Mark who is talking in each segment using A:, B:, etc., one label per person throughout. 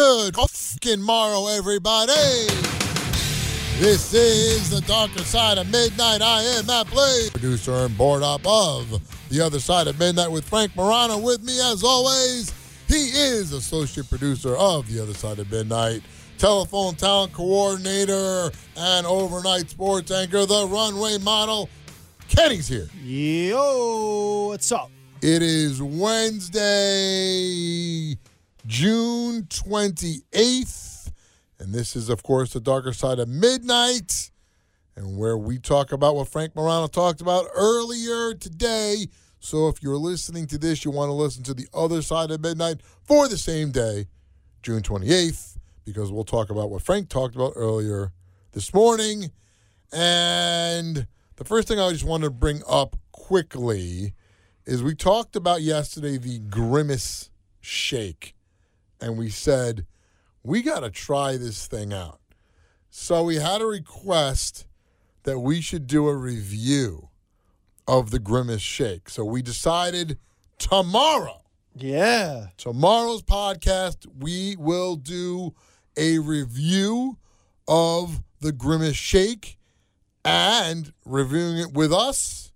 A: Good fucking morrow, everybody. This is the darker side of midnight. I am Matt Blaze, producer and board op of the other side of midnight with Frank Morano. With me, as always, he is associate producer of the other side of midnight, telephone talent coordinator, and overnight sports anchor, the runway model. Kenny's here.
B: Yo, what's up?
A: It is Wednesday, June 28th. And this is, of course, the darker side of midnight, and where we talk about what Frank Morano talked about earlier today. So if you're listening to this, you want to listen to the other side of midnight for the same day, June 28th, because we'll talk about what Frank talked about earlier this morning. And the first thing I just want to bring up quickly is we talked about yesterday the Grimace Shake, and we said we got to try this thing out. So we had a request that we should do a review of the Grimace Shake. So we decided tomorrow,
B: Yeah.
A: tomorrow's podcast, we will do a review of the Grimace Shake and reviewing it with us,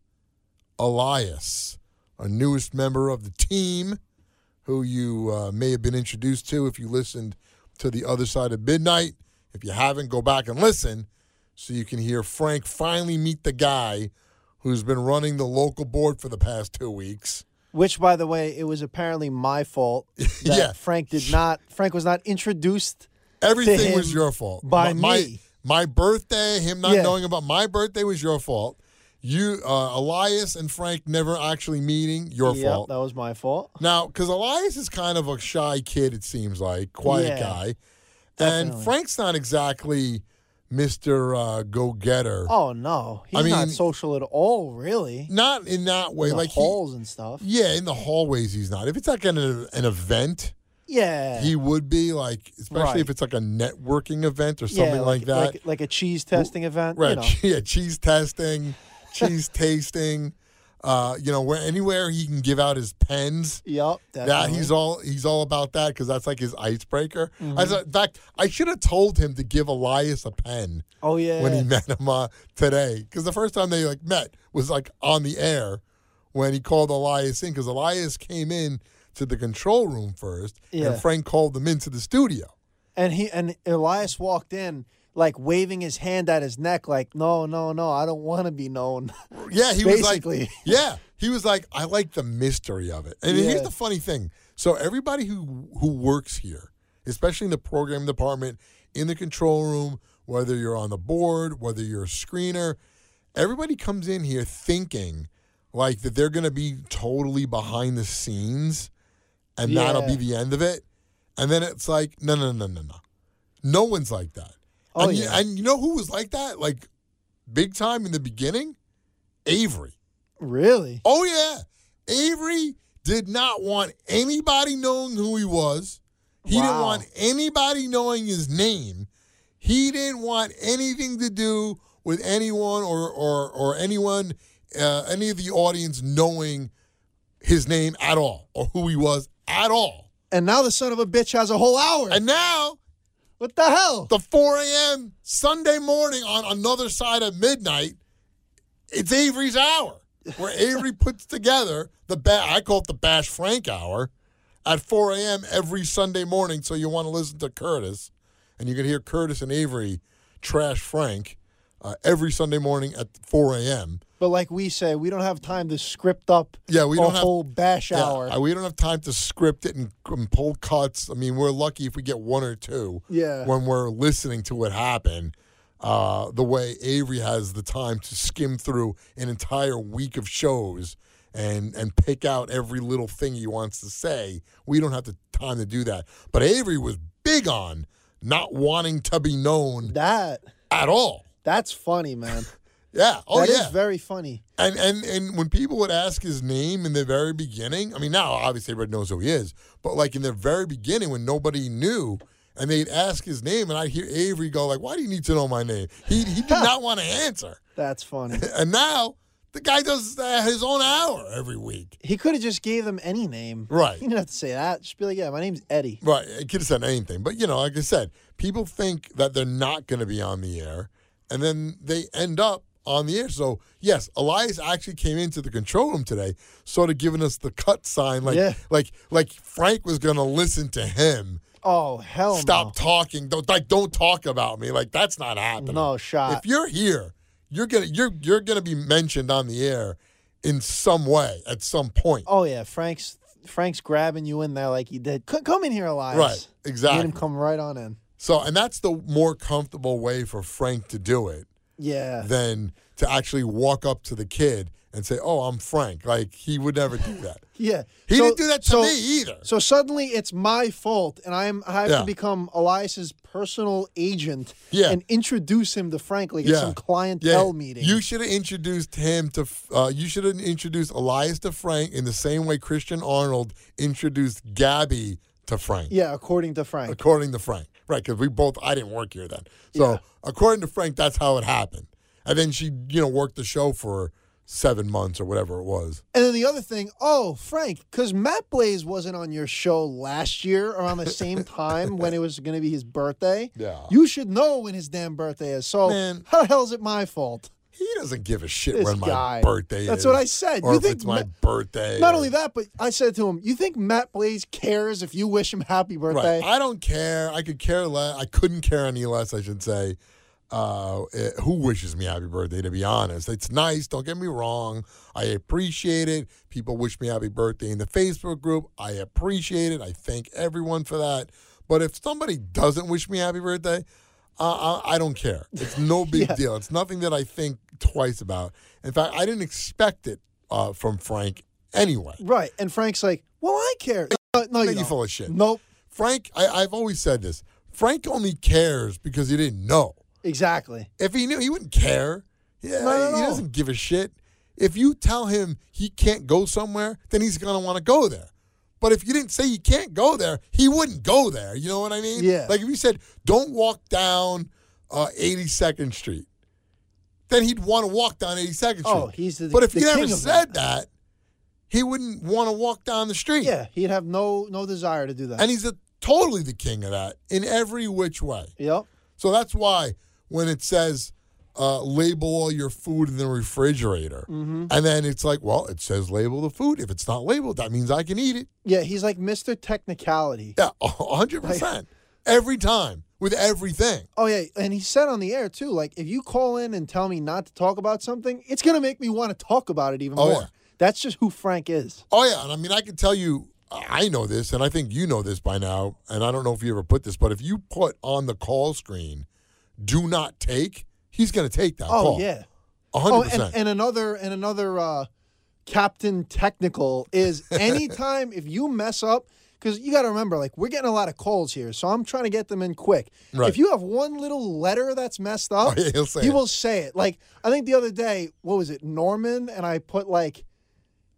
A: Elias, our newest member of the team, who you uh, may have been introduced to if you listened to the other side of midnight. If you haven't, go back and listen so you can hear Frank finally meet the guy who's been running the local board for the past two weeks.
B: Which, by the way, it was apparently my fault that
A: Yeah.
B: Frank did not. Frank was not introduced.
A: Everything was your fault.
B: by
A: my,
B: me.
A: My, my birthday, him not
B: Yeah.
A: knowing about my birthday was your fault. You, uh, Elias and Frank never actually meeting, your
B: Yep,
A: fault.
B: that was my fault.
A: Now, because Elias is kind of a shy kid, it seems like, quiet
B: Yeah,
A: guy. And. Frank's not exactly Mr. Uh, Go Getter.
B: Oh no, he's
A: I mean-
B: not social at all. Really,
A: Not in that way.
B: the
A: like, he,
B: halls and stuff.
A: yeah, in the hallways, he's not. If it's like an, an event,
B: Yeah,
A: he would be like, especially
B: Right.
A: if it's like a networking event or something
B: yeah,
A: like, that.
B: like, like a cheese testing event.
A: Right.
B: You know.
A: Yeah, cheese testing, cheese tasting. Uh, you know, where anywhere he can give out his pens.
B: Yep,
A: That he's all he's all about that because that's like his icebreaker.
B: Mm-hmm.
A: I thought, in fact, I should have told him to give Elias a pen
B: Oh yeah.
A: when he met him uh, today because the first time they like met was like on the air when he called Elias in because Elias came in to the control room first
B: Yeah.
A: and Frank called them into the studio.
B: and he and Elias walked in like waving his hand at his neck, like, "No, no, no, I don't want to be known."
A: Yeah, he was like, yeah, he was like, I like the mystery of it. And here's the funny thing: so everybody who who works here, especially in the program department, in the control room, whether you're on the board, whether you're a screener, everybody comes in here thinking like that they're going to be totally behind the scenes, and that'll be the end of it. And then it's like, no, no, no, no, no, no one's like that.
B: Oh,
A: and, you,
B: yeah.
A: and you know who was like that? Like big time in the beginning? Avery.
B: really?
A: Oh, yeah. Avery did not want anybody knowing who he was. He didn't want anybody knowing his name. He didn't want anything to do with anyone or or or anyone, uh, any of the audience knowing his name at all or who he was at all.
B: And now the son of a bitch has a whole hour.
A: And now
B: what the hell?
A: the 4 a.m. Sunday morning on another side of midnight, it's Avery's hour, where Avery puts together the ba- I call it the Bash Frank hour at 4 a.m. every Sunday morning. So you want to listen to Curtis, and you can hear Curtis and Avery trash Frank uh, every Sunday morning at 4 a.m.
B: But like we say, we don't have time to script up
A: Yeah, we
B: a
A: don't have
B: whole bash
A: Yeah,
B: hour.
A: we don't have time to script it and, and pull cuts. I mean, we're lucky if we get one or two.
B: Yeah.
A: When we're listening to what happened, uh, the way Avery has the time to skim through an entire week of shows and and pick out every little thing he wants to say, we don't have the time to do that. But Avery was big on not wanting to be known
B: that
A: at all.
B: that's funny, man.
A: Yeah. Oh
B: That is
A: yeah.
B: very funny.
A: And and and when people would ask his name in the very beginning, I mean, now obviously everybody knows who he is, but like in the very beginning when nobody knew, and they'd ask his name, and I'd hear Avery go like, "Why do you need to know my name?" He he did not want to answer,
B: That's funny.
A: and now The guy does uh, his own hour every week.
B: He could have just gave them any name.
A: Right.
B: He didn't have to say that. Just be like, yeah, my name's Eddie.
A: Right. It could have said anything. But, you know, like I said, people think that they're not going to be on the air, and then they end up on the air. So, yes, Elias actually came into the control room today, sort of giving us the cut sign, like,
B: Yeah.
A: like, like Frank was going to listen to him.
B: Oh hell
A: Stop talking. Don't like. Don't talk about me. Like that's not happening.
B: No shot.
A: If you're here, you're gonna you're you're gonna be mentioned on the air in some way at some point.
B: oh yeah, Frank's Frank's grabbing you in there like he did. Come in here, Elias.
A: Right, exactly.
B: him come right on in.
A: So, and that's the more comfortable way for Frank to do it
B: Yeah.
A: than to actually walk up to the kid and say, "Oh, I'm Frank." Like he would never do that.
B: Yeah.
A: He
B: So-
A: didn't do that to
B: so-
A: me either.
B: So suddenly it's my fault, and I'm I have
A: Yeah.
B: to become Elias's personal agent
A: Yeah.
B: and introduce him to Frank like it's some clientele meeting.
A: You should have introduced him to. Uh, you should have introduced Elias to Frank in the same way Christian Arnold introduced Gabby to Frank.
B: yeah, according to Frank.
A: according to Frank, right? Because we both, I didn't work here then. So
B: Yeah.
A: according to Frank, that's how it happened. And then she, you know, worked the show for seven months or whatever it was.
B: And then the other thing, oh, Frank, because Matt Blaze wasn't on your show last year around the same time when it was going to be his birthday.
A: Yeah.
B: You should know when his damn birthday is. So
A: Man.
B: how the hell is it my fault?
A: He doesn't give a shit
B: This
A: when my
B: guy.
A: birthday
B: That's
A: is.
B: what I said.
A: Or
B: You
A: if
B: think
A: it's my
B: Ma-
A: birthday.
B: Not
A: or-
B: only that, but I said to him, "You think Matt Blaze cares if you wish him happy birthday?"
A: Right. I don't care. I could care less. I couldn't care any less, I should say. Uh, eh, who wishes me happy birthday, to be honest? It's nice. Don't get me wrong. I appreciate it. People wish me happy birthday in the Facebook group. I appreciate it. I thank everyone for that. But if somebody doesn't wish me happy birthday, uh, I, I don't care. It's no big
B: Yeah.
A: deal. It's nothing that I think twice about. In fact, I didn't expect it uh, from Frank anyway.
B: Right. And Frank's like, "Well, I care." No, no
A: I
B: you
A: full of shit.
B: Nope.
A: Frank, I, I've always said this. Frank only cares because he didn't know.
B: Exactly.
A: If he knew, he wouldn't care. Yeah, he doesn't give a shit. If you tell him he can't go somewhere, then he's gonna want to go there. But if you didn't say you can't go there, he wouldn't go there. You know what I mean?
B: Yeah.
A: Like if you said, "Don't walk down uh, 82nd Street," then he'd want to walk down 82nd Street.
B: Oh, he's the-
A: But if
B: the
A: you never said that, he wouldn't want to walk down the street.
B: Yeah, he'd have no no desire to do that.
A: And he's a, totally the king of that in every which way.
B: yep.
A: So that's why when it says uh, label all your food in the refrigerator,
B: Mm-hmm.
A: and then it's like, well, it says label the food. If it's not labeled, that means I can eat it.
B: Yeah, he's like Mr. Technicality.
A: Yeah, a hundred percent every time with everything.
B: Oh yeah, and he said on the air too, like if you call in and tell me not to talk about something, it's gonna make me want to talk about it even
A: Oh,
B: more.
A: yeah.
B: That's just who Frank is.
A: Oh yeah, and I mean, I can tell you, I know this, and I think you know this by now, and I don't know if you ever put this, but if you put on the call screen, "Do not take," he's going to take that
B: Oh
A: call.
B: yeah. Oh,
A: hundred
B: and,
A: percent.
B: and another and another uh, Captain Technical is anytime if you mess up, because you got to remember, like we're getting a lot of calls here, so I'm trying to get them in quick.
A: Right.
B: If you have one little letter that's messed up,
A: Oh, yeah, he'll say
B: he
A: it.
B: will say it. Like I think the other day, what was it, Norman, and I put like.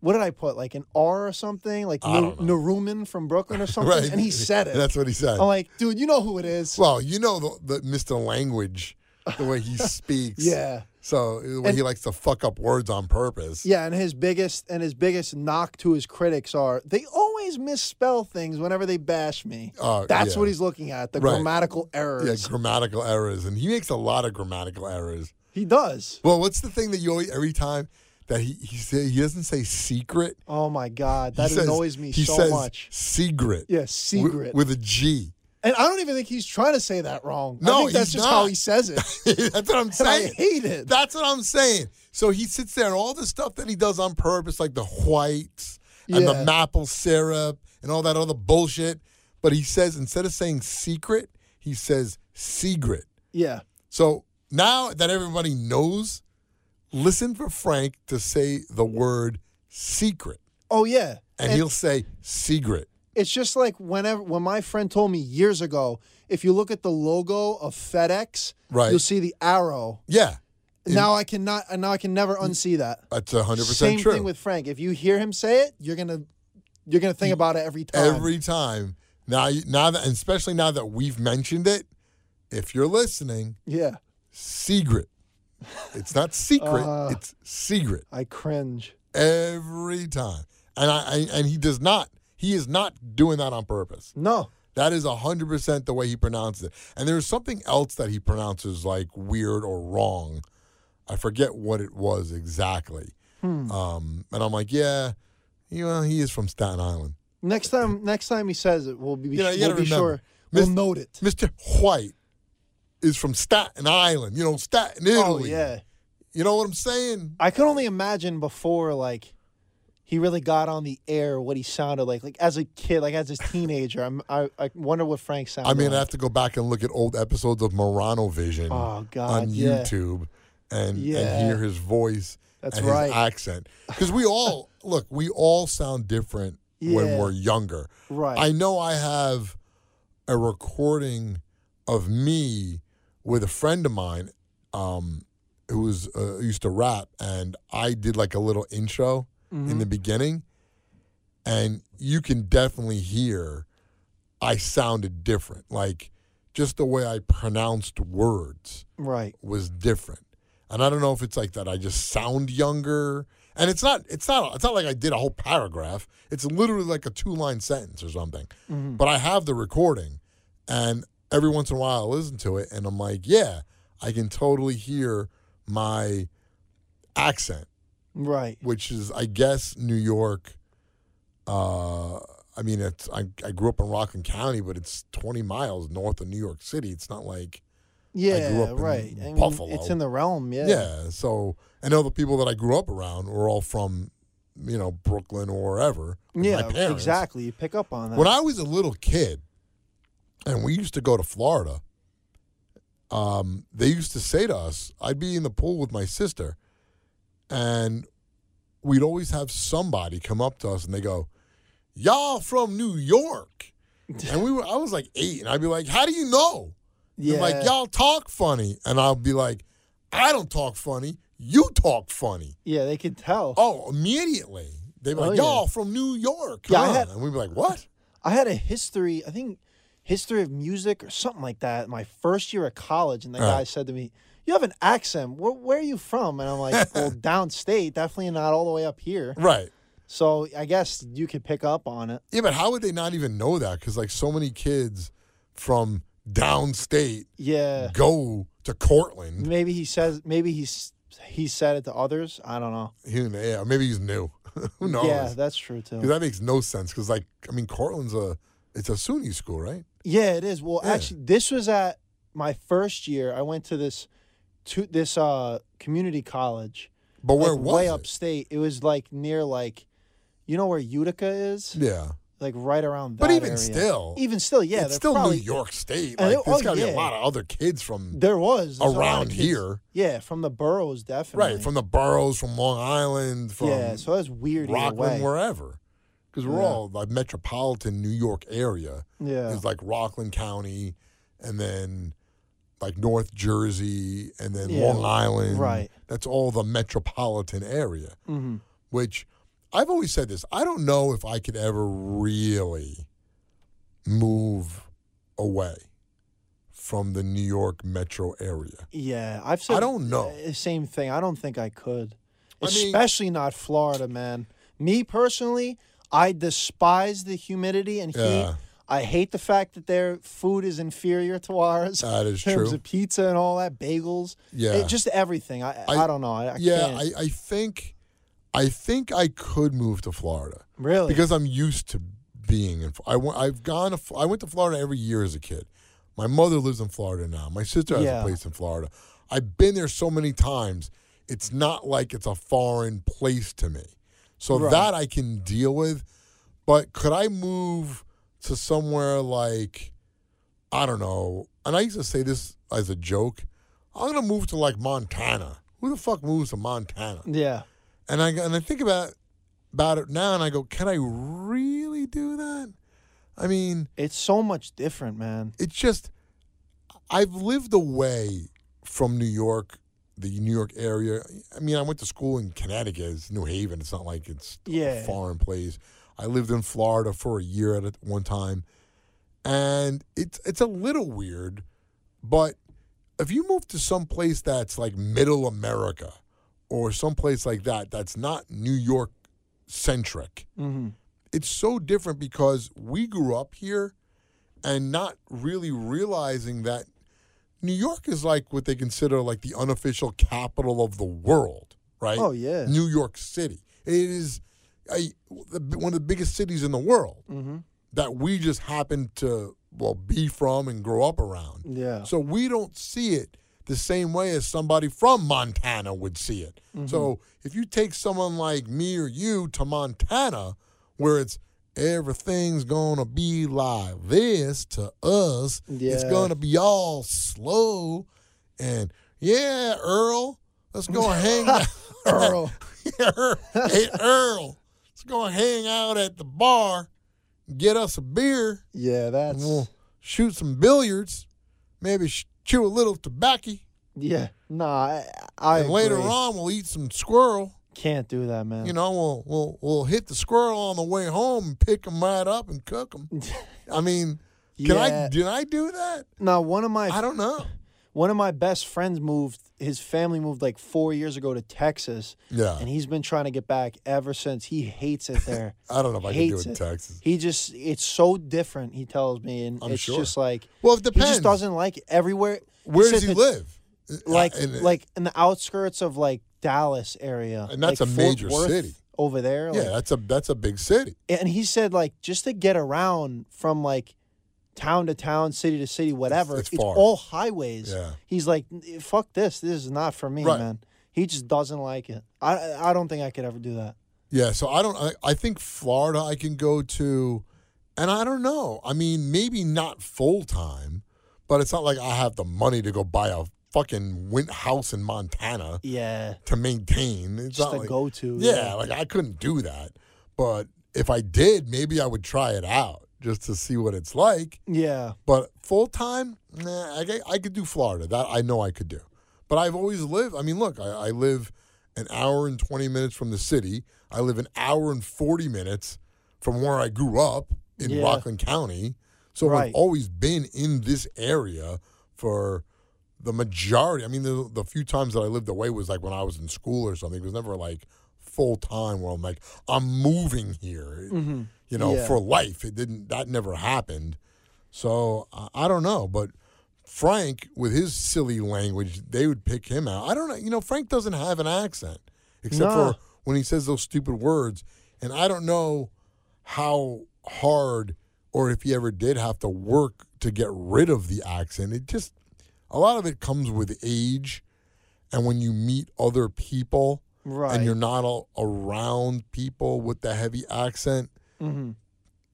B: What did I put? Like an R or something? Like
A: I
B: Nar-
A: don't know.
B: Naruman from Brooklyn or something?
A: Right.
B: And he said it.
A: That's what he said.
B: I'm like, dude, you know who it is.
A: Well, you know the, the Mr. Language, the way he speaks.
B: yeah.
A: So the way he likes to fuck up words on purpose.
B: Yeah, and his biggest and his biggest knock to his critics are they always misspell things whenever they bash me.
A: Oh,
B: That's
A: yeah.
B: what he's looking at, the
A: Right.
B: grammatical errors.
A: Yeah, grammatical errors, and he makes a lot of grammatical errors.
B: he does.
A: Well, what's the thing that you always every time that he he say he doesn't say secret?
B: Oh my god,
A: He
B: that
A: says-
B: annoys me
A: he
B: so
A: says
B: much.
A: Secret.
B: Yeah, secret.
A: with, a G.
B: and I don't even think he's trying to say that wrong. I
A: No,
B: think that's just how he says it.
A: That's what I'm
B: and I
A: saying.
B: hate it.
A: That's what I'm saying. So he sits there and all the stuff that he does on purpose, like the whites and
B: Yeah.
A: the maple syrup and all that other bullshit. But he says instead of saying secret, he says secret.
B: yeah.
A: So now that everybody knows, listen for Frank to say the word secret.
B: Oh yeah.
A: And, he'll say secret.
B: It's just like whenever when my friend told me years ago, if you look at the logo of FedEx,
A: Right.
B: you'll see the arrow.
A: Yeah.
B: now I cannot now I can never unsee that.
A: That's hundred
B: Same
A: percent true.
B: Same thing with Frank. If you hear him say it, you're gonna you're gonna think about it every time.
A: every time. Now, you- now that, and especially now that we've mentioned it, if you're listening,
B: yeah.
A: secret. It's not secret.
B: Uh.
A: it's secret
B: I cringe.
A: every time. And I, I and he does not. He is not doing that on purpose.
B: No.
A: That is hundred percent the way he pronounces it. And there's something else that he pronounces like weird or wrong. I forget what it was exactly.
B: Hmm.
A: Um, and I'm like, yeah, you know, he is from Staten Island.
B: Next time, next time he says it, we'll be,
A: you know,
B: we'll be sure. We'll note it.
A: Mr. White is from Staten Island. You know, Staten Italy.
B: Oh
A: Italy.
B: yeah.
A: You know what I'm saying?
B: I could only imagine before like he really got on the air what he sounded like like as a kid like as a teenager I'm, I, I wonder what frank sounded like.
A: I mean, I have to go back and look at old episodes of Morano Vision
B: oh god
A: on
B: yeah
A: YouTube and,
B: Yeah.
A: and hear his voice
B: That's
A: and
B: right.
A: his accent. Because we all look, we all sound different when we're younger.
B: right
A: I know I have a recording of me with a friend of mine um, who was uh, used to rap, and I did like a little intro
B: Mm-hmm.
A: in the beginning, and you can definitely hear I sounded different. Like just the way I pronounced words
B: right
A: was different. And I don't know if it's like that I just sound younger. And it's not it's not it's not like I did a whole paragraph. It's literally like a two-line sentence or something.
B: Mhm.
A: But I have the recording and every once in a while I listen to it and I'm like, yeah, I can totally hear my accent,
B: right
A: which is I guess New York uh I mean, it's I, I grew up in Rockland County, but it's 20 miles north of New York City. It's not like
B: yeah I
A: grew up in
B: right I mean,
A: Buffalo.
B: it's in the realm yeah
A: Yeah. So, and all the people that I grew up around were all from, you know, Brooklyn or wherever.
B: yeah exactly you pick up on that
A: When I was a little kid, and we used to go to Florida, um, they used to say to us, I'd be in the pool with my sister, and we'd always have somebody come up to us and they go, "Y'all from New York?" And we were, I was like eight, and I'd be like, "How do you know?"
B: yeah
A: They're like, y'all talk funny. And I'll be like, I don't talk funny. You talk funny.
B: yeah they could tell
A: Oh, immediately. They'd be
B: Oh,
A: like, y'all from New York.
B: Yeah, had-
A: and we'd be like, what?
B: I had a history, I think history of music or something like that my first year of college. And the guy said to me, You have an accent. Where, where are you from? And I'm like, Well, downstate, definitely not all the way up here.
A: Right.
B: So I guess you could pick up on it.
A: Yeah, but how would they not even know that? Because, like, so many kids from downstate
B: Yeah.
A: go to Cortland.
B: Maybe he says, maybe he's. He said it to others. I don't know.
A: He, yeah, maybe he's new. Who knows?
B: Yeah, that's true too.
A: Because that makes no sense. Because, like, I mean, Cortland's a it's a SUNY school, right?
B: Yeah, it is. Well,
A: Yeah.
B: actually, this was at my first year. I went to this, to this uh community college.
A: But where
B: like,
A: was
B: way
A: it?
B: upstate. It was like near like, you know where Utica is,
A: Yeah,
B: like right around that.
A: but even
B: area.
A: still,
B: even still, yeah,
A: it's still
B: probably,
A: New York State. Like,
B: it-
A: there's
B: oh,
A: got to be a lot of other kids from
B: There was there's a lot of
A: around here,
B: Yeah, from the boroughs, definitely.
A: right? From the boroughs, from Long Island, from
B: yeah, so that's weird.
A: Rockland,
B: way.
A: wherever. Because we're
B: Yeah.
A: all like metropolitan New York area
B: Yeah,
A: it's like Rockland County, and then like North Jersey, and then
B: Yeah,
A: Long Island.
B: right.
A: That's all the metropolitan area.
B: hmm
A: Which I've always said this. I don't know if I could ever really move away from the New York metro area.
B: yeah. I've said
A: I don't know.
B: Same thing. I don't think I could,
A: I mean-
B: especially not Florida, man. Me personally, I despise the humidity and heat.
A: Yeah,
B: I hate the fact that their food is inferior to ours.
A: that is
B: in terms
A: true.
B: of pizza and all that, bagels,
A: Yeah.
B: It- just everything. I, I
A: I-
B: don't know. I,
A: yeah,
B: can't.
A: I, I think I think I could move to Florida
B: really
A: because I'm used to being in. I went, I've gone. To, I went to Florida every year as a kid. My mother lives in Florida now. My sister has
B: Yeah.
A: a place in Florida. I've been there so many times. It's not like it's a foreign place to me. So
B: Right.
A: that I can deal with. But could I move to somewhere like I don't know? And I used to say this as a joke. I'm gonna move to like Montana. Who the fuck moves to Montana?
B: yeah,
A: And I and I think about about it now, and I go, can I really do that? I mean,
B: it's so much different, man.
A: it's just I've lived away from New York, the New York area. I mean, I went to school in Connecticut, it's New Haven. It's not like it's
B: Yeah.
A: a foreign place. I lived in Florida for a year at one time, and it's it's a little weird, but if you move to some place that's like middle America or someplace like that that's not New York centric,
B: Mm-hmm.
A: it's so different because we grew up here and not really realizing that New York is like what they consider like the unofficial capital of the world, right?
B: Oh yeah.
A: New York City. It is one of the biggest cities in the world
B: Mm-hmm.
A: that we just happen to well be from and grow up around.
B: Yeah.
A: So we don't see it the same way as somebody from Montana would see it.
B: Mm-hmm.
A: So if you take someone like me or you to Montana, where it's everything's gonna be like this to us, it's gonna be all slow and yeah, Earl, let's go hang out.
B: Earl.
A: hey Earl, let's go hang out at the bar, get us a beer.
B: Yeah, that's
A: we'll shoot some billiards, maybe sh- chew a little tobacco,
B: yeah. Nah, I, I
A: and later on we'll eat some squirrel.
B: can't do that, man.
A: You know, we'll we'll we'll hit the squirrel on the way home and pick them right up and cook them. I mean, can I did I do that?
B: now one of my
A: I don't know.
B: One of my best friends moved. His family moved like four years ago to Texas,
A: Yeah,
B: and he's been trying to get back ever since. He hates it there.
A: I don't know if I can do it in. Texas.
B: he just it's so different. He tells me, and
A: I'm
B: it's
A: sure.
B: just like
A: Well, it depends.
B: he just doesn't like it everywhere.
A: Where does he live?
B: Like
A: Uh, in-
B: like in the outskirts of like Dallas area,
A: And that's
B: like
A: a
B: Fort
A: major
B: Worth
A: city.
B: over there.
A: yeah, that's a that's a big city.
B: and he said like just to get around from like town to town, city to city, whatever.
A: it's
B: It's,
A: far.
B: all highways.
A: Yeah.
B: He's like, fuck this. This is not for me,
A: Right.
B: man. He just doesn't like it. I I don't think I could ever do that.
A: Yeah, so I don't. I, I think Florida I can go to, and I don't know. I mean, maybe not full time, but it's not like I have the money to go buy a fucking win- house in Montana
B: Yeah,
A: to maintain. It's
B: just
A: not
B: a
A: like,
B: go to.
A: yeah, like I couldn't do that. But if I did, maybe I would try it out just to see what it's like.
B: yeah,
A: But full time, nah, I, I could do Florida. That I know I could do. But I've always lived. I mean, look, I, I live an hour and twenty minutes from the city. I live an hour and forty minutes from where I grew up in
B: Yeah.
A: Rockland County. So I've always been in this area for the majority. I mean, the, the few times that I lived away was like when I was in school or something. It was never like full time where I'm like, I'm moving here,
B: hmm
A: you know,
B: Yeah.
A: for life. It didn't, that never happened. So I, I don't know. But Frank, with his silly language, they would pick him out. I don't know. You know, Frank doesn't have an accent except
B: No.
A: for when he says those stupid words. And I don't know how hard or if he ever did have to work to get rid of the accent. It just, a lot of it comes with age. And when you meet other people
B: right.
A: and you're not all around people with the heavy accent,
B: hmm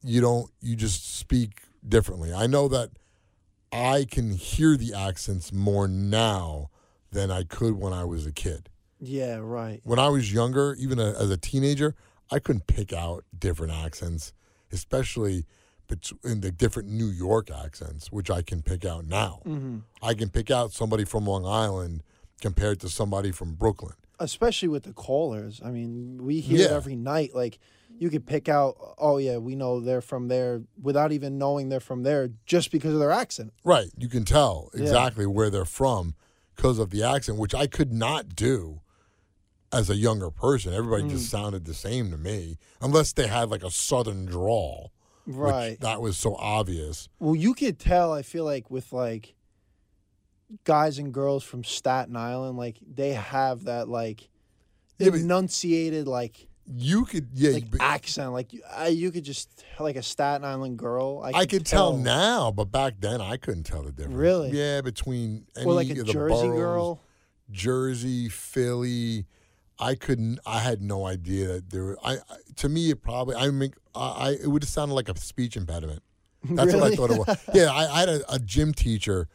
A: you don't, you just speak differently. I know that I can hear the accents more now than I could when I was a kid.
B: Yeah, right.
A: When I was younger, even a, as a teenager, I couldn't pick out different accents, especially in the different New York accents, which I can pick out now.
B: hmm
A: I can pick out somebody from Long Island compared to somebody from Brooklyn.
B: Especially with the callers. I mean, we hear it every night. Like you could pick out. Oh yeah, we know they're from there without even knowing they're from there, just because of their accent.
A: Right. You can tell
B: Yeah.
A: exactly where they're from because of the accent, which I could not do as a younger person. Everybody just
B: Mm.
A: sounded the same to me, unless they had like a southern drawl.
B: Right.
A: that was so obvious.
B: Well, you could tell. I feel like with like guys and girls from Staten Island, like they have that like
A: Yeah, but-
B: enunciated like
A: You could, yeah,
B: like
A: but
B: accent. Like you, I, you could just like a Staten Island girl. I could,
A: I could tell. now, but back then I couldn't tell the difference.
B: Really?
A: Yeah, between any
B: or like a
A: of the
B: Jersey
A: boroughs,
B: girl.
A: Jersey, Philly. I couldn't. I had no idea that there. Were, I I- to me it probably. I mean, I, I it would have sounded like a speech impediment. That's what I thought it was. Yeah, I, I had a, a gym teacher.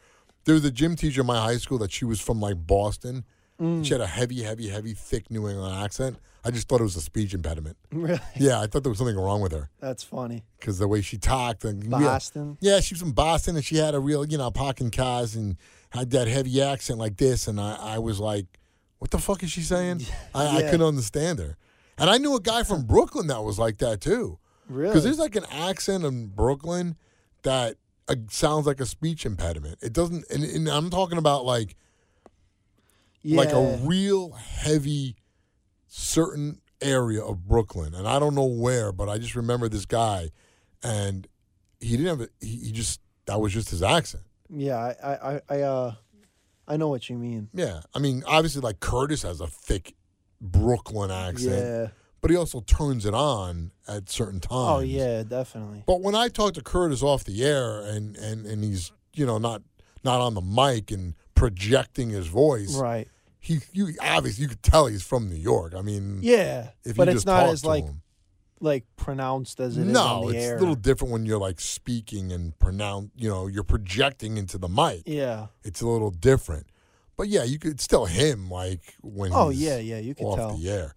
A: There was a gym teacher in my high school that she was from like Boston.
B: Mm.
A: She had a heavy, heavy, heavy, thick New England accent. I just thought it was a speech impediment.
B: Really?
A: Yeah, I thought there was something wrong with her
B: That's funny.
A: because the way she talked and yeah,
B: Boston.
A: yeah, she was from Boston and she had a real, you know, parking cars and had that heavy accent like this. And I, I was like, what the fuck is she saying? I, I couldn't understand her. And I knew a guy from Brooklyn that was like that too.
B: Really?
A: Because there's like an accent in Brooklyn that uh, sounds like a speech impediment. It doesn't, and, and I'm talking about like
B: Yeah.
A: like a real heavy certain area of Brooklyn, and I don't know where, but I just remember this guy, and he didn't have. A, he, he just that was just his accent.
B: yeah, I, I, I, I, uh, I know what you mean.
A: Yeah, I mean, obviously, like Curtis has a thick Brooklyn accent,
B: Yeah.
A: but he also turns it on at certain times.
B: Oh yeah, definitely.
A: But when I talk to Curtis off the air, and and and he's you know not not on the mic and projecting his voice,
B: Right.
A: He you obviously you could tell he's from New York. I mean,
B: Yeah, but it's not as like
A: him.
B: like pronounced as it is
A: no, it's
B: air.
A: a little different when you're like speaking and pronounce. You know, you're projecting into the mic.
B: yeah.
A: It's a little different. But yeah, you could still him like when.
B: Oh
A: he's
B: yeah, yeah. You can
A: off
B: tell.
A: the air.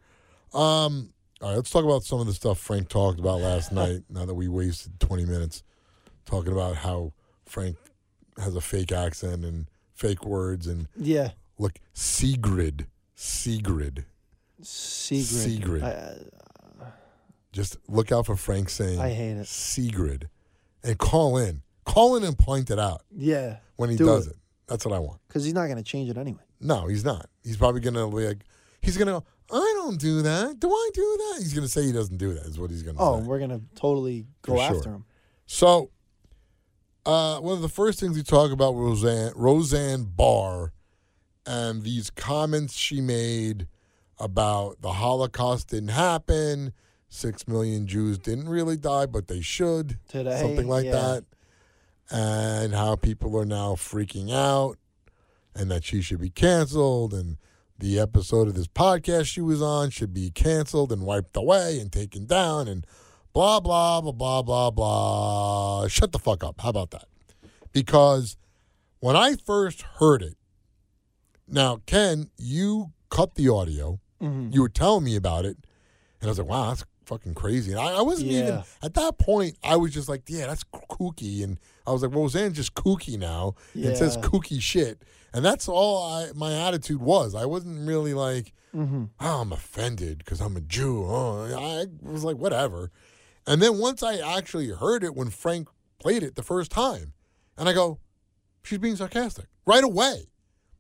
A: Um, all right, let's talk about some of the stuff Frank talked about last night. Now that we wasted 20 minutes talking about how Frank has a fake accent and fake words and
B: Yeah.
A: Look Seegrid, Seegrid.
B: Seegrid.
A: Seegrid.
B: I,
A: Just look out for Frank saying
B: I hate it.
A: Seegrid, and call in, call in and point it out
B: yeah,
A: when he
B: Do
A: does
B: it.
A: it. That's what I want.
B: because he's not going to change it anyway.
A: No, he's not. He's probably gonna be like, he's gonna go. I don't do that. Do I do that? He's gonna say he doesn't do that. Is what he's gonna say.
B: Oh,
A: say.
B: we're gonna totally go
A: For sure.
B: after him.
A: So, uh, one of the first things we talk about was Roseanne, Roseanne Barr and these comments she made about the Holocaust didn't happen, six million Jews didn't really die, but they should,
B: Today,
A: something like
B: yeah.
A: that, and how people are now freaking out, and that she should be canceled, and the episode of this podcast she was on should be canceled and wiped away and taken down, and blah blah blah blah blah blah. Shut the fuck up. How about that? Because when I first heard it, now Ken, you cut the audio.
B: Mhm.
A: You were telling me about it, and I was like, "Wow, that's fucking crazy." And I, I wasn't even at that point. I was just like, "Yeah, that's kooky," and I was like, "Roseanne's just kooky now." It says kooky shit, and that's all I my attitude was. I wasn't really like,
B: Mhm.
A: oh, I'm offended because I'm a Jew. Oh, I was like, whatever. And then once I actually heard it when Frank played it the first time, and I go, she's being sarcastic right away.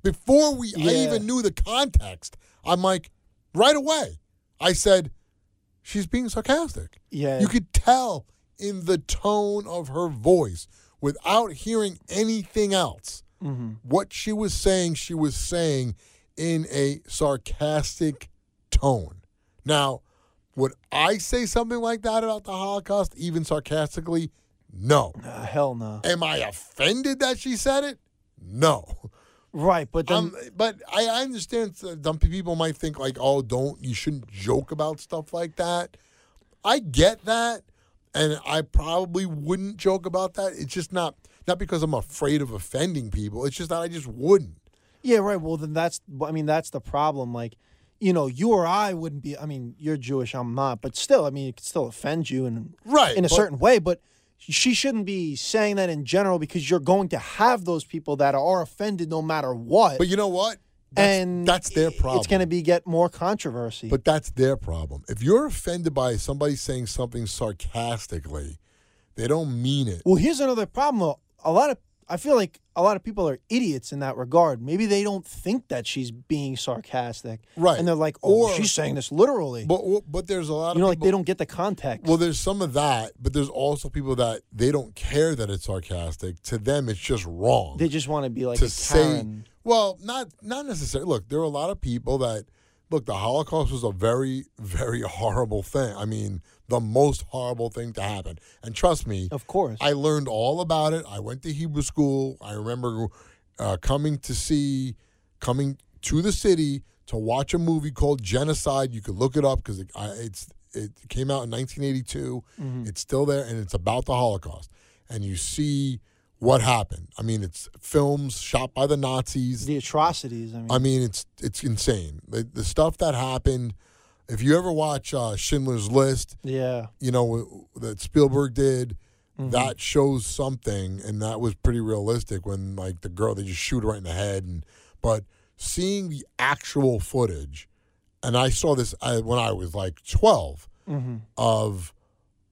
A: Before we I even knew the context, I'm like, right away, I said, she's being sarcastic.
B: Yeah,
A: You could tell in the tone of her voice without hearing anything else
B: hmm
A: what she was saying, she was saying in a sarcastic tone. Now, would I say something like that about the Holocaust, even sarcastically? No.
B: Uh, hell no.
A: Am I offended that she said it? No.
B: Right, but then
A: Um, but I, I understand some people might think like, oh, don't you shouldn't joke about stuff like that. I get that, and I probably wouldn't joke about that. It's just not not because I'm afraid of offending people. It's just that I just wouldn't.
B: yeah, right. Well, then that's I mean that's the problem. Like, you know, you or I wouldn't be. I mean, you're Jewish, I'm not, but still, I mean, it could still offend you in
A: Right.
B: in a
A: but-
B: certain way. But she shouldn't be saying that in general because you're going to have those people that are offended no matter what.
A: But you know what? That's,
B: and
A: that's their problem.
B: It's going to be get more controversy.
A: But that's their problem. If you're offended by somebody saying something sarcastically, they don't mean it.
B: Well, here's another problem. A lot of I feel like a lot of people are idiots in that regard. Maybe they don't think that she's being sarcastic,
A: Right.
B: And they're like, "Oh,
A: Or-
B: she's saying this literally."
A: But but there's a lot of
B: you know,
A: of
B: like they don't get the context.
A: Well, there's some of that, but there's also people that they don't care that it's sarcastic. To them, it's just wrong.
B: they just want to be like
A: to say well not not necessarily look there are a lot of people that look the holocaust was a very very horrible thing i mean the most horrible thing to happen and trust me
B: Of course.
A: i learned all about it i went to hebrew school i remember uh, coming to see coming to the city to watch a movie called genocide you could look it up because it, it's it came out in 1982
B: Mm-hmm.
A: it's still there and it's about the holocaust and you see what happened i mean it's films shot by the nazis
B: the atrocities. I mean,
A: I mean, it's it's insane. The, the stuff that happened. If you ever watch uh, Schindler's List,
B: yeah.
A: you know that Spielberg did.
B: Mm-hmm.
A: That shows something, and that was pretty realistic. When like the girl, they just shoot right in the head, and but seeing the actual footage, and I saw this when I was like 12
B: hmm
A: of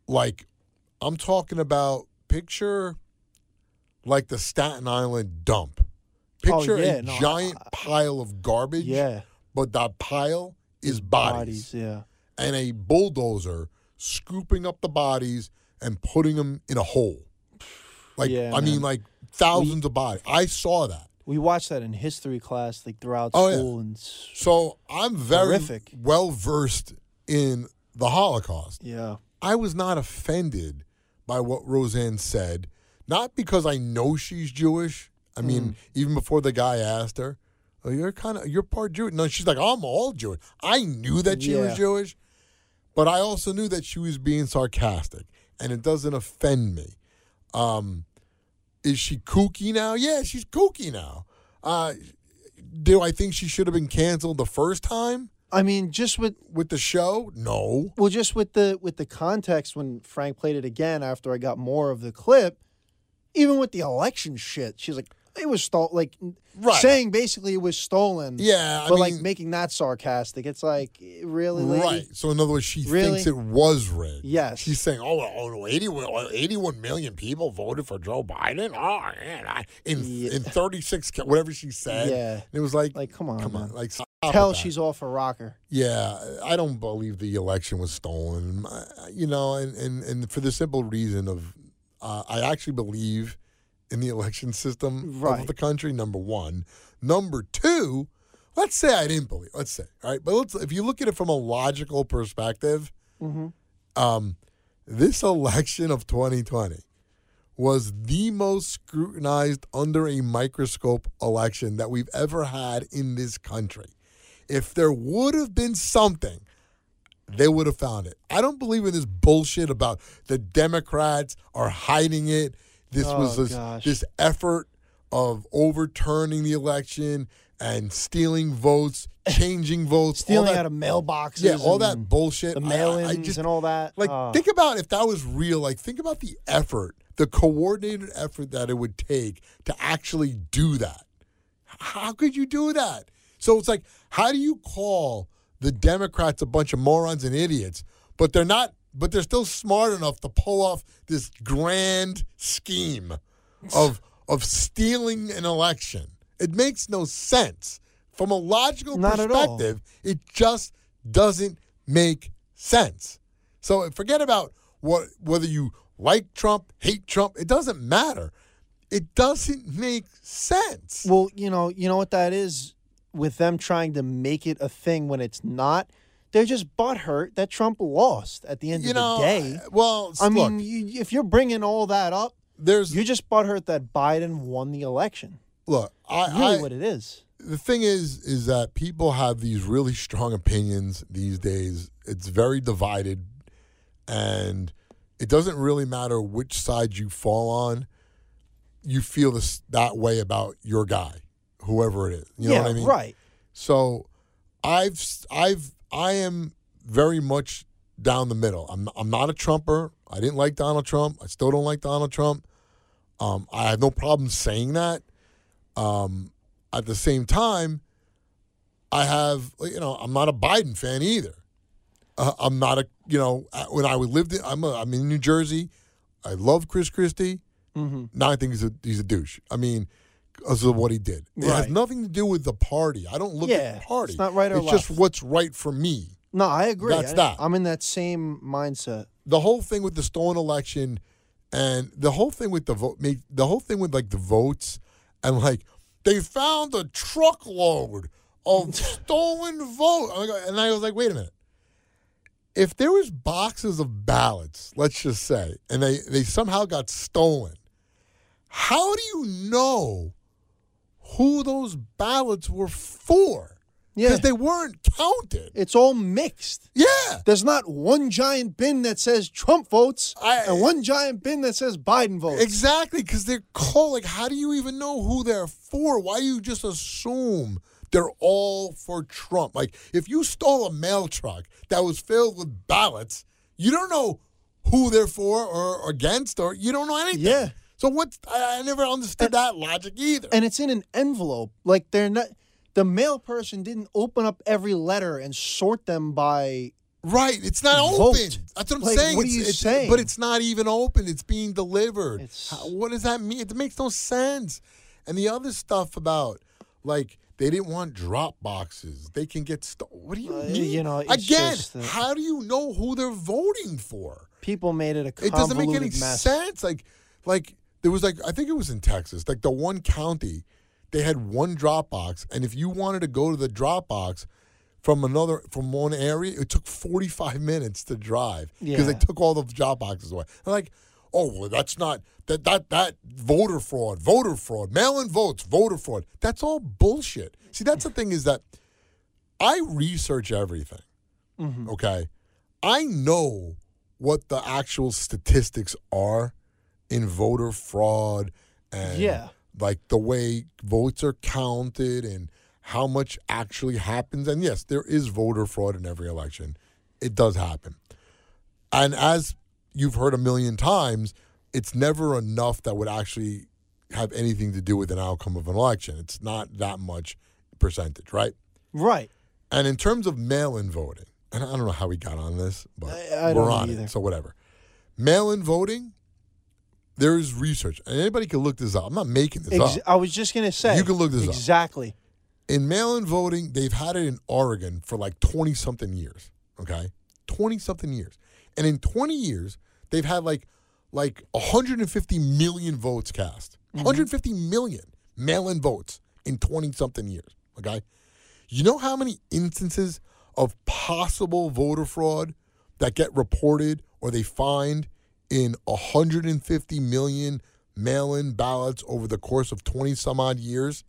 A: like I'm talking about picture like the Staten Island dump. Picture
B: Oh, yeah,
A: a
B: no, I-
A: giant pile of garbage,
B: Yeah.
A: but that pile is bodies,
B: Yeah.
A: and a bulldozer scooping up the bodies and putting them in a hole. Like
B: Yeah,
A: I mean, like thousands of bodies. I saw that.
B: We watched that in history class, like throughout
A: Oh, yeah.
B: school, and
A: So I'm very
B: Horrific.
A: well versed in the Holocaust.
B: yeah,
A: I was not offended by what Roseanne said, not because I know she's Jewish. I mean,
B: Mm.
A: even before the guy asked her, "You're kind of you're part Jewish." No, she's like, "I'm all Jewish." I knew that she was Jewish, but I also knew that she was being sarcastic, and it doesn't offend me. Um, is she kooky now? Yeah, she's kooky now. Uh, do I think she should have been canceled the first time
B: I mean, just with
A: with the show? No.
B: well, just with the with the context when Frank played it again after I got more of the clip, even with the election shit, she's like, it was stolen, like
A: Right.
B: saying basically it was stolen.
A: Yeah, I
B: but
A: mean,
B: like making that sarcastic, it's like really, lady?
A: Right. So in other words, she
B: Really?
A: thinks it was rigged.
B: Yes.
A: She's saying, "Oh, oh 81, 81 million people voted for Joe Biden." Oh, man, I, in
B: Yeah.
A: in thirty six, whatever she said.
B: Yeah.
A: It was like,
B: Like, come on,
A: come
B: man.
A: on, like
B: Tell she's off a rocker.
A: Yeah, I don't believe the election was stolen. Uh, You know, and and, and for the simple reason of, uh, I actually believe in the election system
B: Right.
A: of the country. Number one, number two. Let's say I didn't believe. Let's say, all right, but let's if you look at it from a logical perspective, um, this election of 2020 was the most scrutinized under a microscope election that we've ever had in this country. If there would have been something, they would have found it. I don't believe in this bullshit about the Democrats are hiding it. This oh, was
B: Oh,
A: this, this effort of overturning the election and stealing votes, changing votes, all
B: Stealing
A: that-
B: out of mailboxes.
A: yeah, all that bullshit.
B: The
A: I-
B: mail-ins
A: I
B: and all that.
A: like,
B: Oh.
A: think about if that was real. Like, think about the effort, the coordinated effort that it would take to actually do that. How could you do that? So it's like, how do you call the Democrats a bunch of morons and idiots, but they're not, but they're still smart enough to pull off this grand scheme of of stealing an election? It makes no sense. From a logical
B: Not
A: perspective, it just doesn't make sense. So forget about what whether you like Trump, hate Trump, it doesn't matter. It doesn't make sense.
B: Well, you know, you know what that is with them trying to make it a thing when it's not. They're just butthurt that Trump lost at the end
A: you
B: of
A: know,
B: the day.
A: Uh, well,
B: I
A: look,
B: mean, you, if you're bringing all that up,
A: there's
B: you're just butthurt that Biden won the election.
A: look, I,
B: Really,
A: I
B: what it is.
A: the thing is is that people have these really strong opinions these days it's very divided and it doesn't really matter which side you fall on you feel this that way about your guy whoever it is you know
B: yeah,
A: what i mean
B: right.
A: so i've i've i am very much down the middle i'm i'm not a trumper i didn't like donald trump i still don't like donald trump um, i have no problem saying that um, at the same time, I have you know I'm not a Biden fan either. Uh, I'm not a you know uh, when I lived in I'm a, I'm in New Jersey. I love Chris Christie.
B: Mm-hmm.
A: Now I think he's a he's a douche. I mean, because of what he did, it has nothing to do with the party. I don't look
B: Yeah,
A: at the party.
B: it's not right or
A: It's just what's right for me.
B: No, I agree.
A: That's
B: I,
A: that.
B: I'm in that same mindset.
A: the whole thing with the stolen election and the whole thing with the vote the whole thing with like the votes and like they found a truckload of stolen vote and I was like wait a minute if there was boxes of ballots let's just say and they they somehow got stolen how do you know who those ballots were for
B: Yeah.
A: because they weren't counted
B: It's all mixed.
A: yeah
B: There's not one giant bin that says Trump votes
A: I-
B: and one giant bin that says Biden votes.
A: Exactly, because they're called. Like, how do you even know who they're for? Why do you just assume they're all for Trump? Like, if you stole a mail truck that was filled with ballots, you don't know who they're for or against, or you don't know anything.
B: Yeah.
A: So what? I, I never understood that logic either.
B: and it's in an envelope. Like they're not. The mail person didn't open up every letter and sort them by
A: Right, it's not
B: Vote.
A: open. That's what I'm
B: Like,
A: saying.
B: what are you
A: it's-
B: saying?
A: But it's not even open. It's being delivered.
B: It's-
A: How- what does that mean? It makes no sense. And the other stuff about like they didn't want drop boxes. They can get st- What do you
B: Uh,
A: mean?
B: you know, it's
A: again,
B: that-
A: how do you know who they're voting for?
B: People made it a
A: It doesn't make any
B: mess.
A: sense. Like, like there was like I think it was in Texas, like the one county, they had one Dropbox, and if you wanted to go to the Dropbox from another from one area, it took forty five minutes to drive because they took all the Dropboxes away. Like, oh well, that's not that that that voter fraud, voter fraud, mail in votes, voter fraud. That's all bullshit. See, that's the thing is that I research everything.
B: Mm-hmm.
A: Okay. I know what the actual statistics are in voter fraud and
B: Yeah.
A: like the way votes are counted and how much actually happens. And yes, there is voter fraud in every election. It does happen. And as you've heard a million times, it's never enough that would actually have anything to do with an outcome of an election. It's not that much percentage, right?
B: Right.
A: And in terms of mail-in voting, and I don't know how we got on this, but
B: I- I
A: we're on
B: either.
A: it, so whatever. Mail-in voting, there is research, and anybody can look this up. I'm not making this
B: Ex-
A: up.
B: I was just gonna say
A: You can look this up.
B: exactly.
A: In mail-in voting, they've had it in Oregon for like 20 something years. Okay, 20 something years, and in 20 years, they've had like like 150 million votes cast.
B: Mm-hmm.
A: 150 million mail-in votes in 20 something years. Okay, you know how many instances of possible voter fraud that get reported or they find in 150 million mail-in ballots over the course of 20 some odd years?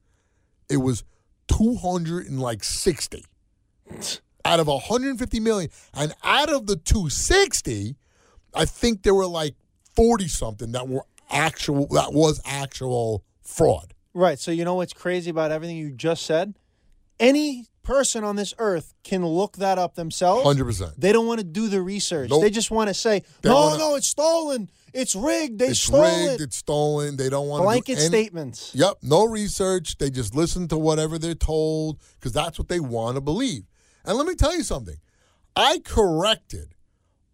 A: It was 260 out of 150 million. And out of the 260, I think there were like 40 something that were actual that was actual fraud.
B: Right. So you know what's crazy about everything you just said? Any person on this earth can look that up themselves.
A: 100%.
B: They don't want to do the research.
A: Nope.
B: They just want to say,
A: They
B: "No,
A: wanna-
B: no, it's stolen. It's rigged. They
A: It's
B: stole
A: rigged,
B: it."
A: it's stolen. They don't want to
B: Blanket
A: do any,
B: statements.
A: Yep, no research. They just listen to whatever they're told because that's what they want to believe. And let me tell you something. I corrected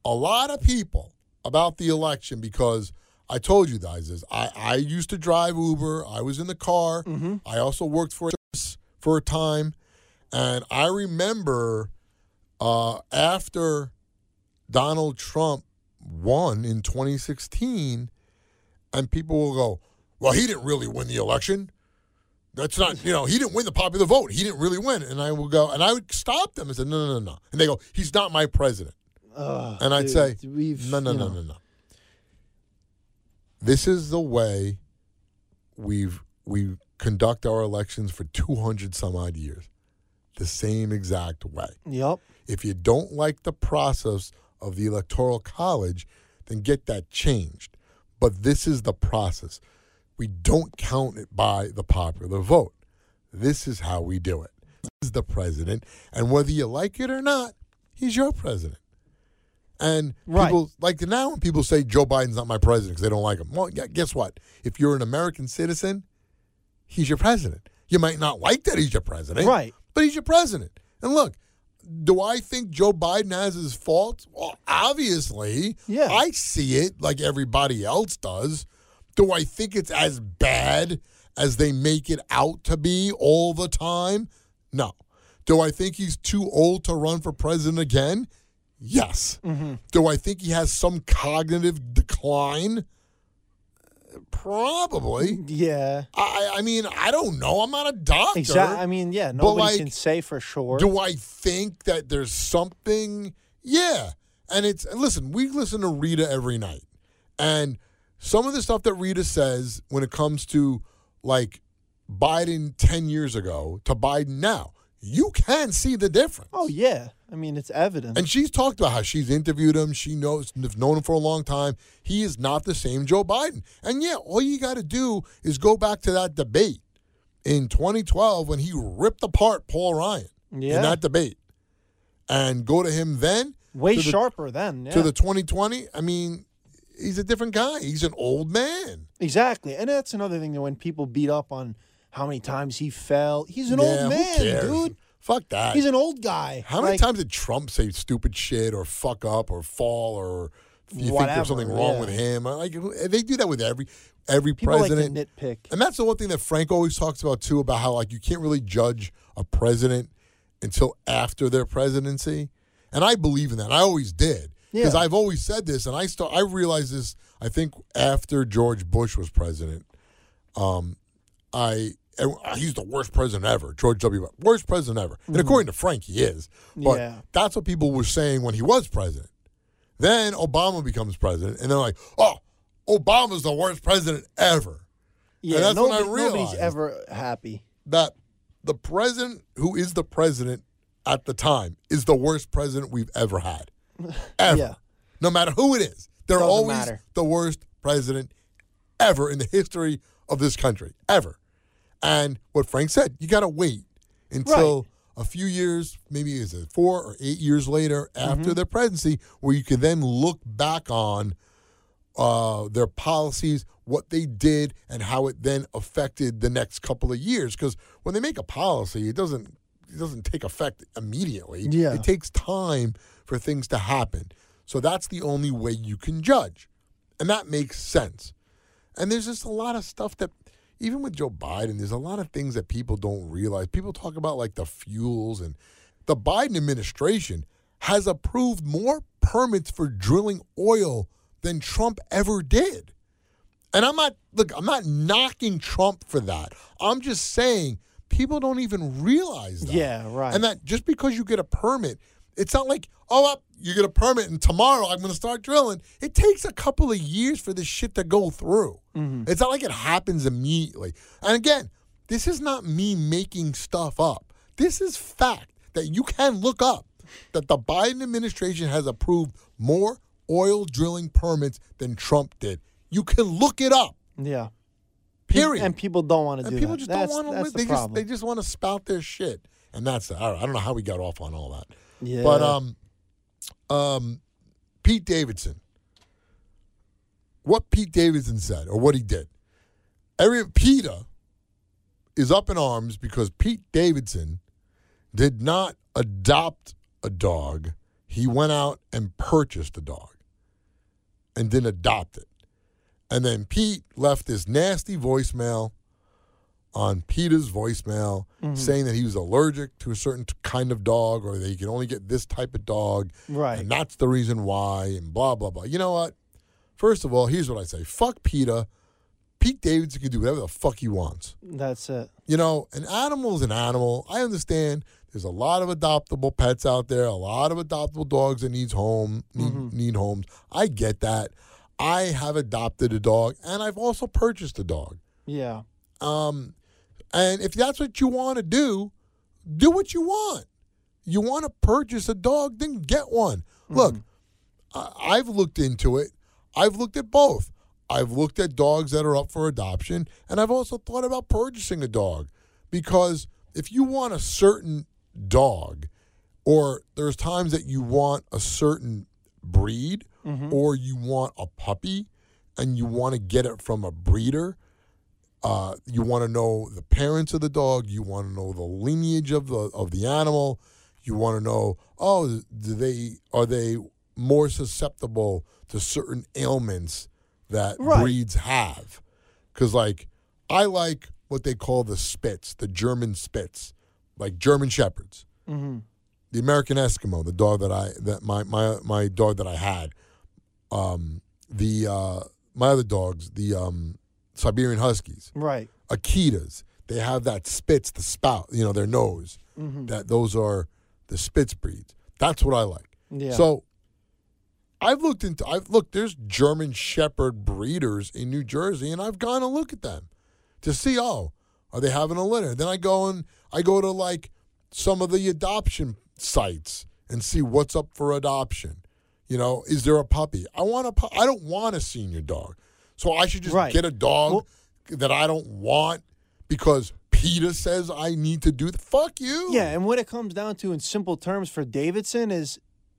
A: a lot of people about the election because I told you guys this. I, I used to drive Uber. I was in the car. Mm-hmm. I also worked for for a time, and I remember uh, after Donald Trump won in 2016, and people will go, "Well, he didn't really win the election." That's not, you know, he didn't win the popular vote. He didn't really win. And I will go, and I would stop them and say, no, no, no, no. And they go, he's not my president.
B: Ugh,
A: And I'd
B: dude,
A: say,
B: we've,
A: No, no, no,
B: know,
A: no, no. This is the way we've we conduct our elections for 200 some odd years. The same exact way.
B: Yep.
A: If you don't like the process of the electoral college, then get that changed. But this is the process. We don't count it by the popular vote. This is how we do it. This is the president, and whether you like it or not, he's your president. And
B: Right.
A: people like now when people say Joe Biden's not my president because they don't like him. Well, guess what? If you're an American citizen, he's your president. You might not like that he's your president,
B: Right.
A: But he's your president. And look, do I think Joe Biden has his faults? Well, obviously.
B: Yeah.
A: I see it like everybody else does. Do I think it's as bad as they make it out to be all the time? No. Do I think he's too old to run for president again? Yes. Mm-hmm. Do I think he has some cognitive decline? Probably.
B: Yeah.
A: I, I mean, I don't know. I'm not a doctor.
B: Exactly. I mean, yeah. Nobody
A: like,
B: can say for sure.
A: Do I think that there's something? Yeah. And it's and listen, we listen to Rita every night. And some of the stuff that Rita says when it comes to like Biden 10 years ago to Biden now, you can see the difference.
B: oh yeah. I mean, it's evident.
A: And she's talked about how she's interviewed him. She knows, known him for a long time. He is not the same Joe Biden. And yeah, all you got to do is go back to that debate in 2012 when he ripped apart Paul Ryan
B: Yeah.
A: in that debate, and go to him then
B: Way
A: the-
B: sharper then. Yeah.
A: to the 2020. I mean, he's a different guy. He's an old man.
B: exactly. And that's another thing that when people beat up on how many times he fell, he's an
A: Yeah,
B: old man, dude.
A: Fuck that.
B: He's an old guy.
A: How many
B: Like,
A: times did Trump say stupid shit or fuck up or fall or you think there's something wrong
B: yeah.
A: with him? Like they do that with every every
B: People
A: president.
B: like nitpick.
A: And that's the one thing that Frank always talks about too, about how like you can't really judge a president until after their presidency. And I believe in that. I always did. Because
B: Yeah.
A: I've always said this, and I start I realized this, I think after George Bush was president. Um I and he's the worst president ever, George W. Bush. Worst president ever. And according to Frank, he is. But
B: Mm-hmm. Yeah.
A: that's what people were saying when he was president. Then Obama becomes president, and they're like, oh, Obama's the worst president ever
B: Yeah,
A: that's when I
B: nobody- nobody's ever happy.
A: that the president who is the president at the time is the worst president we've ever had. Ever.
B: Yeah.
A: No matter who it is. They're
B: Doesn't
A: always
B: matter.
A: the worst president ever in the history of this country. Ever. And what Frank said, you got to wait until a few years, maybe is it four or eight years later after
B: Mm-hmm.
A: their presidency, where you can then look back on uh, their policies, what they did, and how it then affected the next couple of years. Because when they make a policy, it doesn't it doesn't take effect immediately.
B: Yeah.
A: It takes time for things to happen. So that's the only way you can judge, and that makes sense. And there's just a lot of stuff that, even with Joe Biden, there's a lot of things that people don't realize. People talk about like the fuels, and the Biden administration has approved more permits for drilling oil than Trump ever did. And I'm not look, I'm not knocking Trump for that. I'm just saying people don't even realize that.
B: Yeah, right.
A: And that just because you get a permit, it's not like, oh, up, you get a permit and tomorrow I'm going to start drilling. It takes a couple of years for this shit to go through. Mm-hmm. It's not like it happens immediately. And again, this is not me making stuff up. This is fact that you can look up that the Biden administration has approved more oil drilling permits than Trump did. You can look it up.
B: Yeah.
A: Period.
B: And people don't want to
A: And
B: do
A: people
B: that.
A: just
B: that's,
A: don't want to.
B: the
A: They just they just want to spout their shit, and that's I don't, I don't know how we got off on all that.
B: Yeah.
A: But um, um, Pete Davidson, what Pete Davidson said or what he did, every PETA is up in arms because Pete Davidson did not adopt a dog. He went out and purchased a dog and didn't adopt it. And then Pete left this nasty voicemail on PETA's voicemail saying that he was allergic to a certain t- kind of dog or that he could only get this type of dog.
B: Right.
A: And that's the reason why, and blah, blah, blah. You know what? First of all, here's what I say fuck PETA. Pete Davidson can do whatever the fuck he wants.
B: that's it.
A: You know, an animal is an animal. I understand there's a lot of adoptable pets out there, a lot of adoptable dogs that needs home need, need homes. I get that. I have adopted a dog and I've also purchased a dog.
B: Yeah.
A: Um, and if that's what you want to do, do what you want. You want to purchase a dog, then get one. Look, mm-hmm. I, I've looked into it. I've looked at both. I've looked at dogs that are up for adoption, and I've also thought about purchasing a dog because if you want a certain dog, or there's times that you want a certain breed, mm-hmm. or you want a puppy, and you want to get it from a breeder, uh, you want to know the parents of the dog. You want to know the lineage of the of the animal. You want to know, oh, do they are they more susceptible to certain ailments that
B: Right.
A: breeds have? Because like I like what they call the Spitz, the German Spitz, like German Shepherds.
B: Mm-hmm.
A: The American Eskimo, the dog that I that my my my dog that I had. Um, the uh, my other dogs, the um, Siberian Huskies.
B: Right.
A: Akitas. They have that spitz, the spout, you know, their nose.
B: Mm-hmm.
A: That those are the spitz breeds. That's what I like.
B: Yeah.
A: So I've looked into I've looked, there's German Shepherd breeders in New Jersey, and I've gone to look at them to see, oh, are they having a litter? Then I go and I go to like some of the adoption sites and see what's up for adoption. You know, is there a puppy? I want a pu- I don't want a senior dog. So I should just
B: Right.
A: get a dog
B: Well-
A: that I don't want because PETA says I need to do the fuck you.
B: Yeah, and what it comes down to in simple terms for Davidson is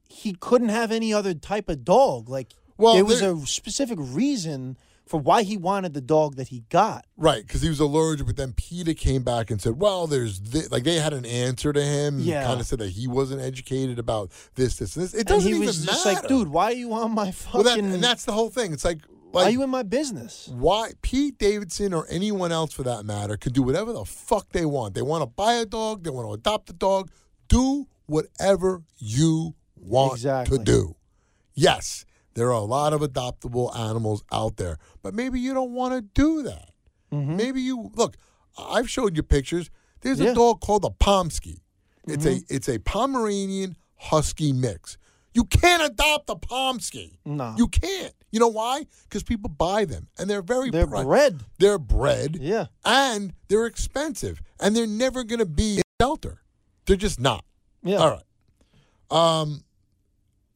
B: he couldn't have any other type of dog. Like
A: Well,
B: there was
A: there-
B: a specific reason for why he wanted the dog that he got.
A: Right, because he was allergic, but then PETA came back and said, "Well, there's thi-, like they had an answer to him.
B: Yeah.
A: kind of said that he wasn't educated about this, this, and this. It doesn't
B: he
A: even
B: was just
A: matter.
B: like, dude, why are you on my
A: Well,
B: fucking?
A: that, and that's the whole thing. It's like,
B: why are you in my business?
A: why Pete Davidson or anyone else for that matter can do whatever the fuck they want. They want to buy a dog, they want to adopt a dog. Do whatever you want
B: Exactly.
A: to do. Yes, there are a lot of adoptable animals out there, but maybe you don't want to do that. Mm-hmm. Maybe you look. I've showed you pictures. There's a dog called a Pomsky. It's a mm-hmm. it's a Pomeranian Husky mix. You can't adopt a Pomsky.
B: No.
A: You can't. You know why? Because people buy them and they're very
B: They're
A: pri-
B: bred.
A: They're bred
B: Yeah.
A: and they're expensive and they're never going to be a shelter. They're just not.
B: Yeah.
A: All right. Um,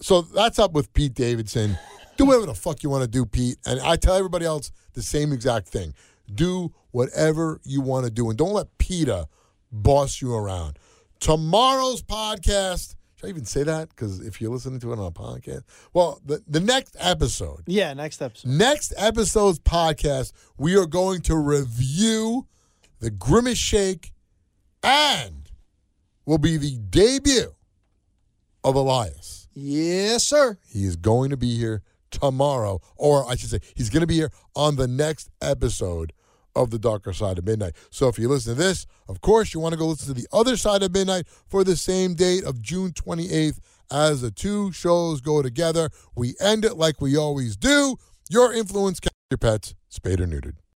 A: so that's up with Pete Davidson. Do whatever the fuck you want to do, Pete. And I tell everybody else the same exact thing. Do whatever you want to do, and don't let PETA boss you around. Tomorrow's podcast. Should I even say that? Because if you're listening to it on a podcast, well, the, the next episode,
B: Yeah. Next episode.
A: next episode's podcast, we are going to review the Grimace Shake and will be the debut of Elias.
B: Yes, sir.
A: He is going to be here tomorrow, or I should say, he's going to be here on the next episode of The Darker Side of Midnight. So if you listen to this, of course, you want to go listen to The Other Side of Midnight for the same date of June 28th as the two shows go together. We end it like we always do. Your influence, your pets, spayed or neutered.